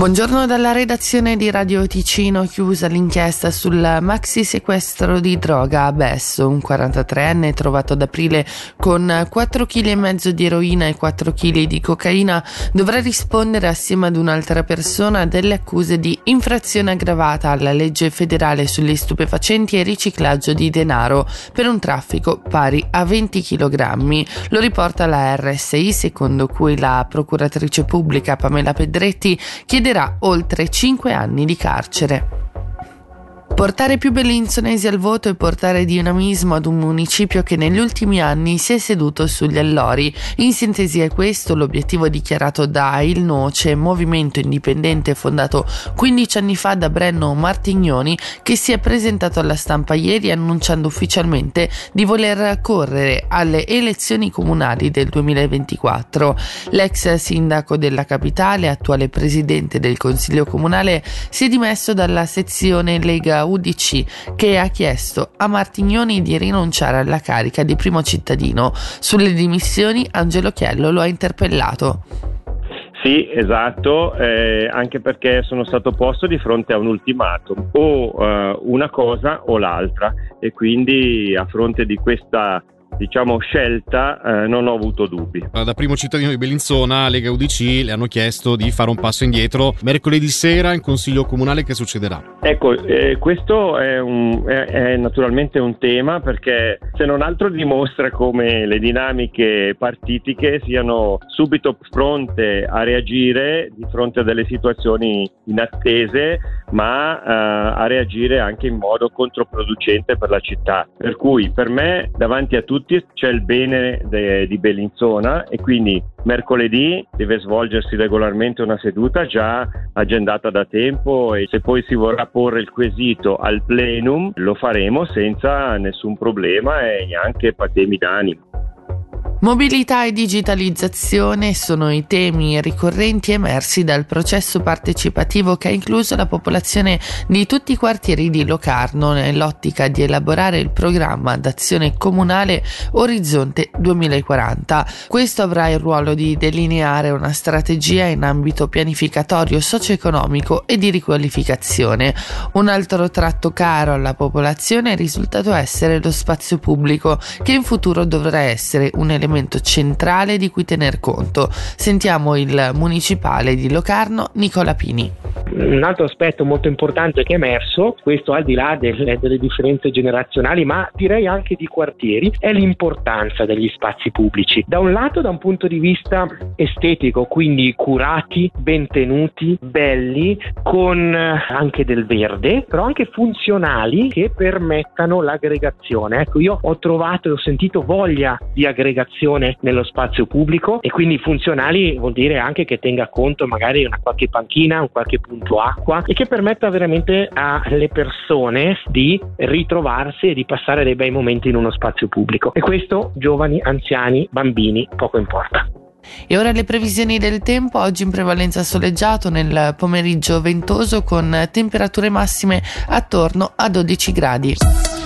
Buongiorno dalla redazione di Radio Ticino, chiusa l'inchiesta sul maxi sequestro di droga a Besso. Un 43enne trovato ad aprile con 4 kg di eroina e 4 kg di cocaina dovrà rispondere assieme ad un'altra persona delle accuse di infrazione aggravata alla legge federale sugli stupefacenti e riciclaggio di denaro per un traffico pari a 20 kg. Lo riporta la RSI secondo cui la procuratrice pubblica Pamela Pedretti chiede chiederà oltre 5 anni di carcere. Portare più bellinzonesi al voto e portare dinamismo ad un municipio che negli ultimi anni si è seduto sugli allori. In sintesi è questo l'obiettivo dichiarato da Il Noce, movimento indipendente fondato 15 anni fa da Brenno Martignoni, che si è presentato alla stampa ieri annunciando ufficialmente di voler correre alle elezioni comunali del 2024. L'ex sindaco della capitale, attuale presidente del Consiglio Comunale, si è dimesso dalla sezione Lega UDC che ha chiesto a Martignoni di rinunciare alla carica di primo cittadino. Sulle dimissioni Angelo Chiello lo ha interpellato. Sì, esatto, eh, anche perché sono stato posto di fronte a un ultimatum, o eh, una cosa o l'altra e quindi a fronte di questa diciamo, scelta eh, non ho avuto dubbi. Da primo cittadino di Bellinzona, Lega UDC le hanno chiesto di fare un passo indietro. Mercoledì sera in Consiglio Comunale che succederà? Ecco, eh, questo è, un, è, è, naturalmente un tema perché se non altro dimostra come le dinamiche partitiche siano subito pronte a reagire di fronte a delle situazioni inattese, ma eh, a reagire anche in modo controproducente per la città. Per cui per me davanti a tutti tutti c'è il bene de, di Bellinzona e quindi mercoledì deve svolgersi regolarmente una seduta già agendata da tempo e se poi si vorrà porre il quesito al plenum lo faremo senza nessun problema e neanche patemi d'animo. Mobilità e digitalizzazione sono i temi ricorrenti emersi dal processo partecipativo che ha incluso la popolazione di tutti i quartieri di Locarno nell'ottica di elaborare il programma d'azione comunale Orizzonte 2040. Questo avrà il ruolo di delineare una strategia in ambito pianificatorio socio-economico e di riqualificazione. Un altro tratto caro alla popolazione è risultato essere lo spazio pubblico che in futuro dovrà essere un elemento elemento centrale di cui tener conto. Sentiamo il municipale di Locarno, Nicola Pini. Un altro aspetto molto importante che è emerso, questo al di là delle, delle differenze generazionali, ma direi anche di quartieri, è l'importanza degli spazi pubblici. Da un lato, da un punto di vista estetico, quindi curati, ben tenuti, belli, con anche del verde, però anche funzionali che permettano l'aggregazione. Ecco, io ho trovato e ho sentito voglia di aggregazione nello spazio pubblico e quindi funzionali vuol dire anche che tenga conto magari una qualche panchina, un qualche punto acqua e che permetta veramente alle persone di ritrovarsi e di passare dei bei momenti in uno spazio pubblico. E questo giovani, anziani, bambini, poco importa. E ora le previsioni del tempo, oggi in prevalenza soleggiato, nel pomeriggio ventoso con temperature massime attorno a 12 gradi.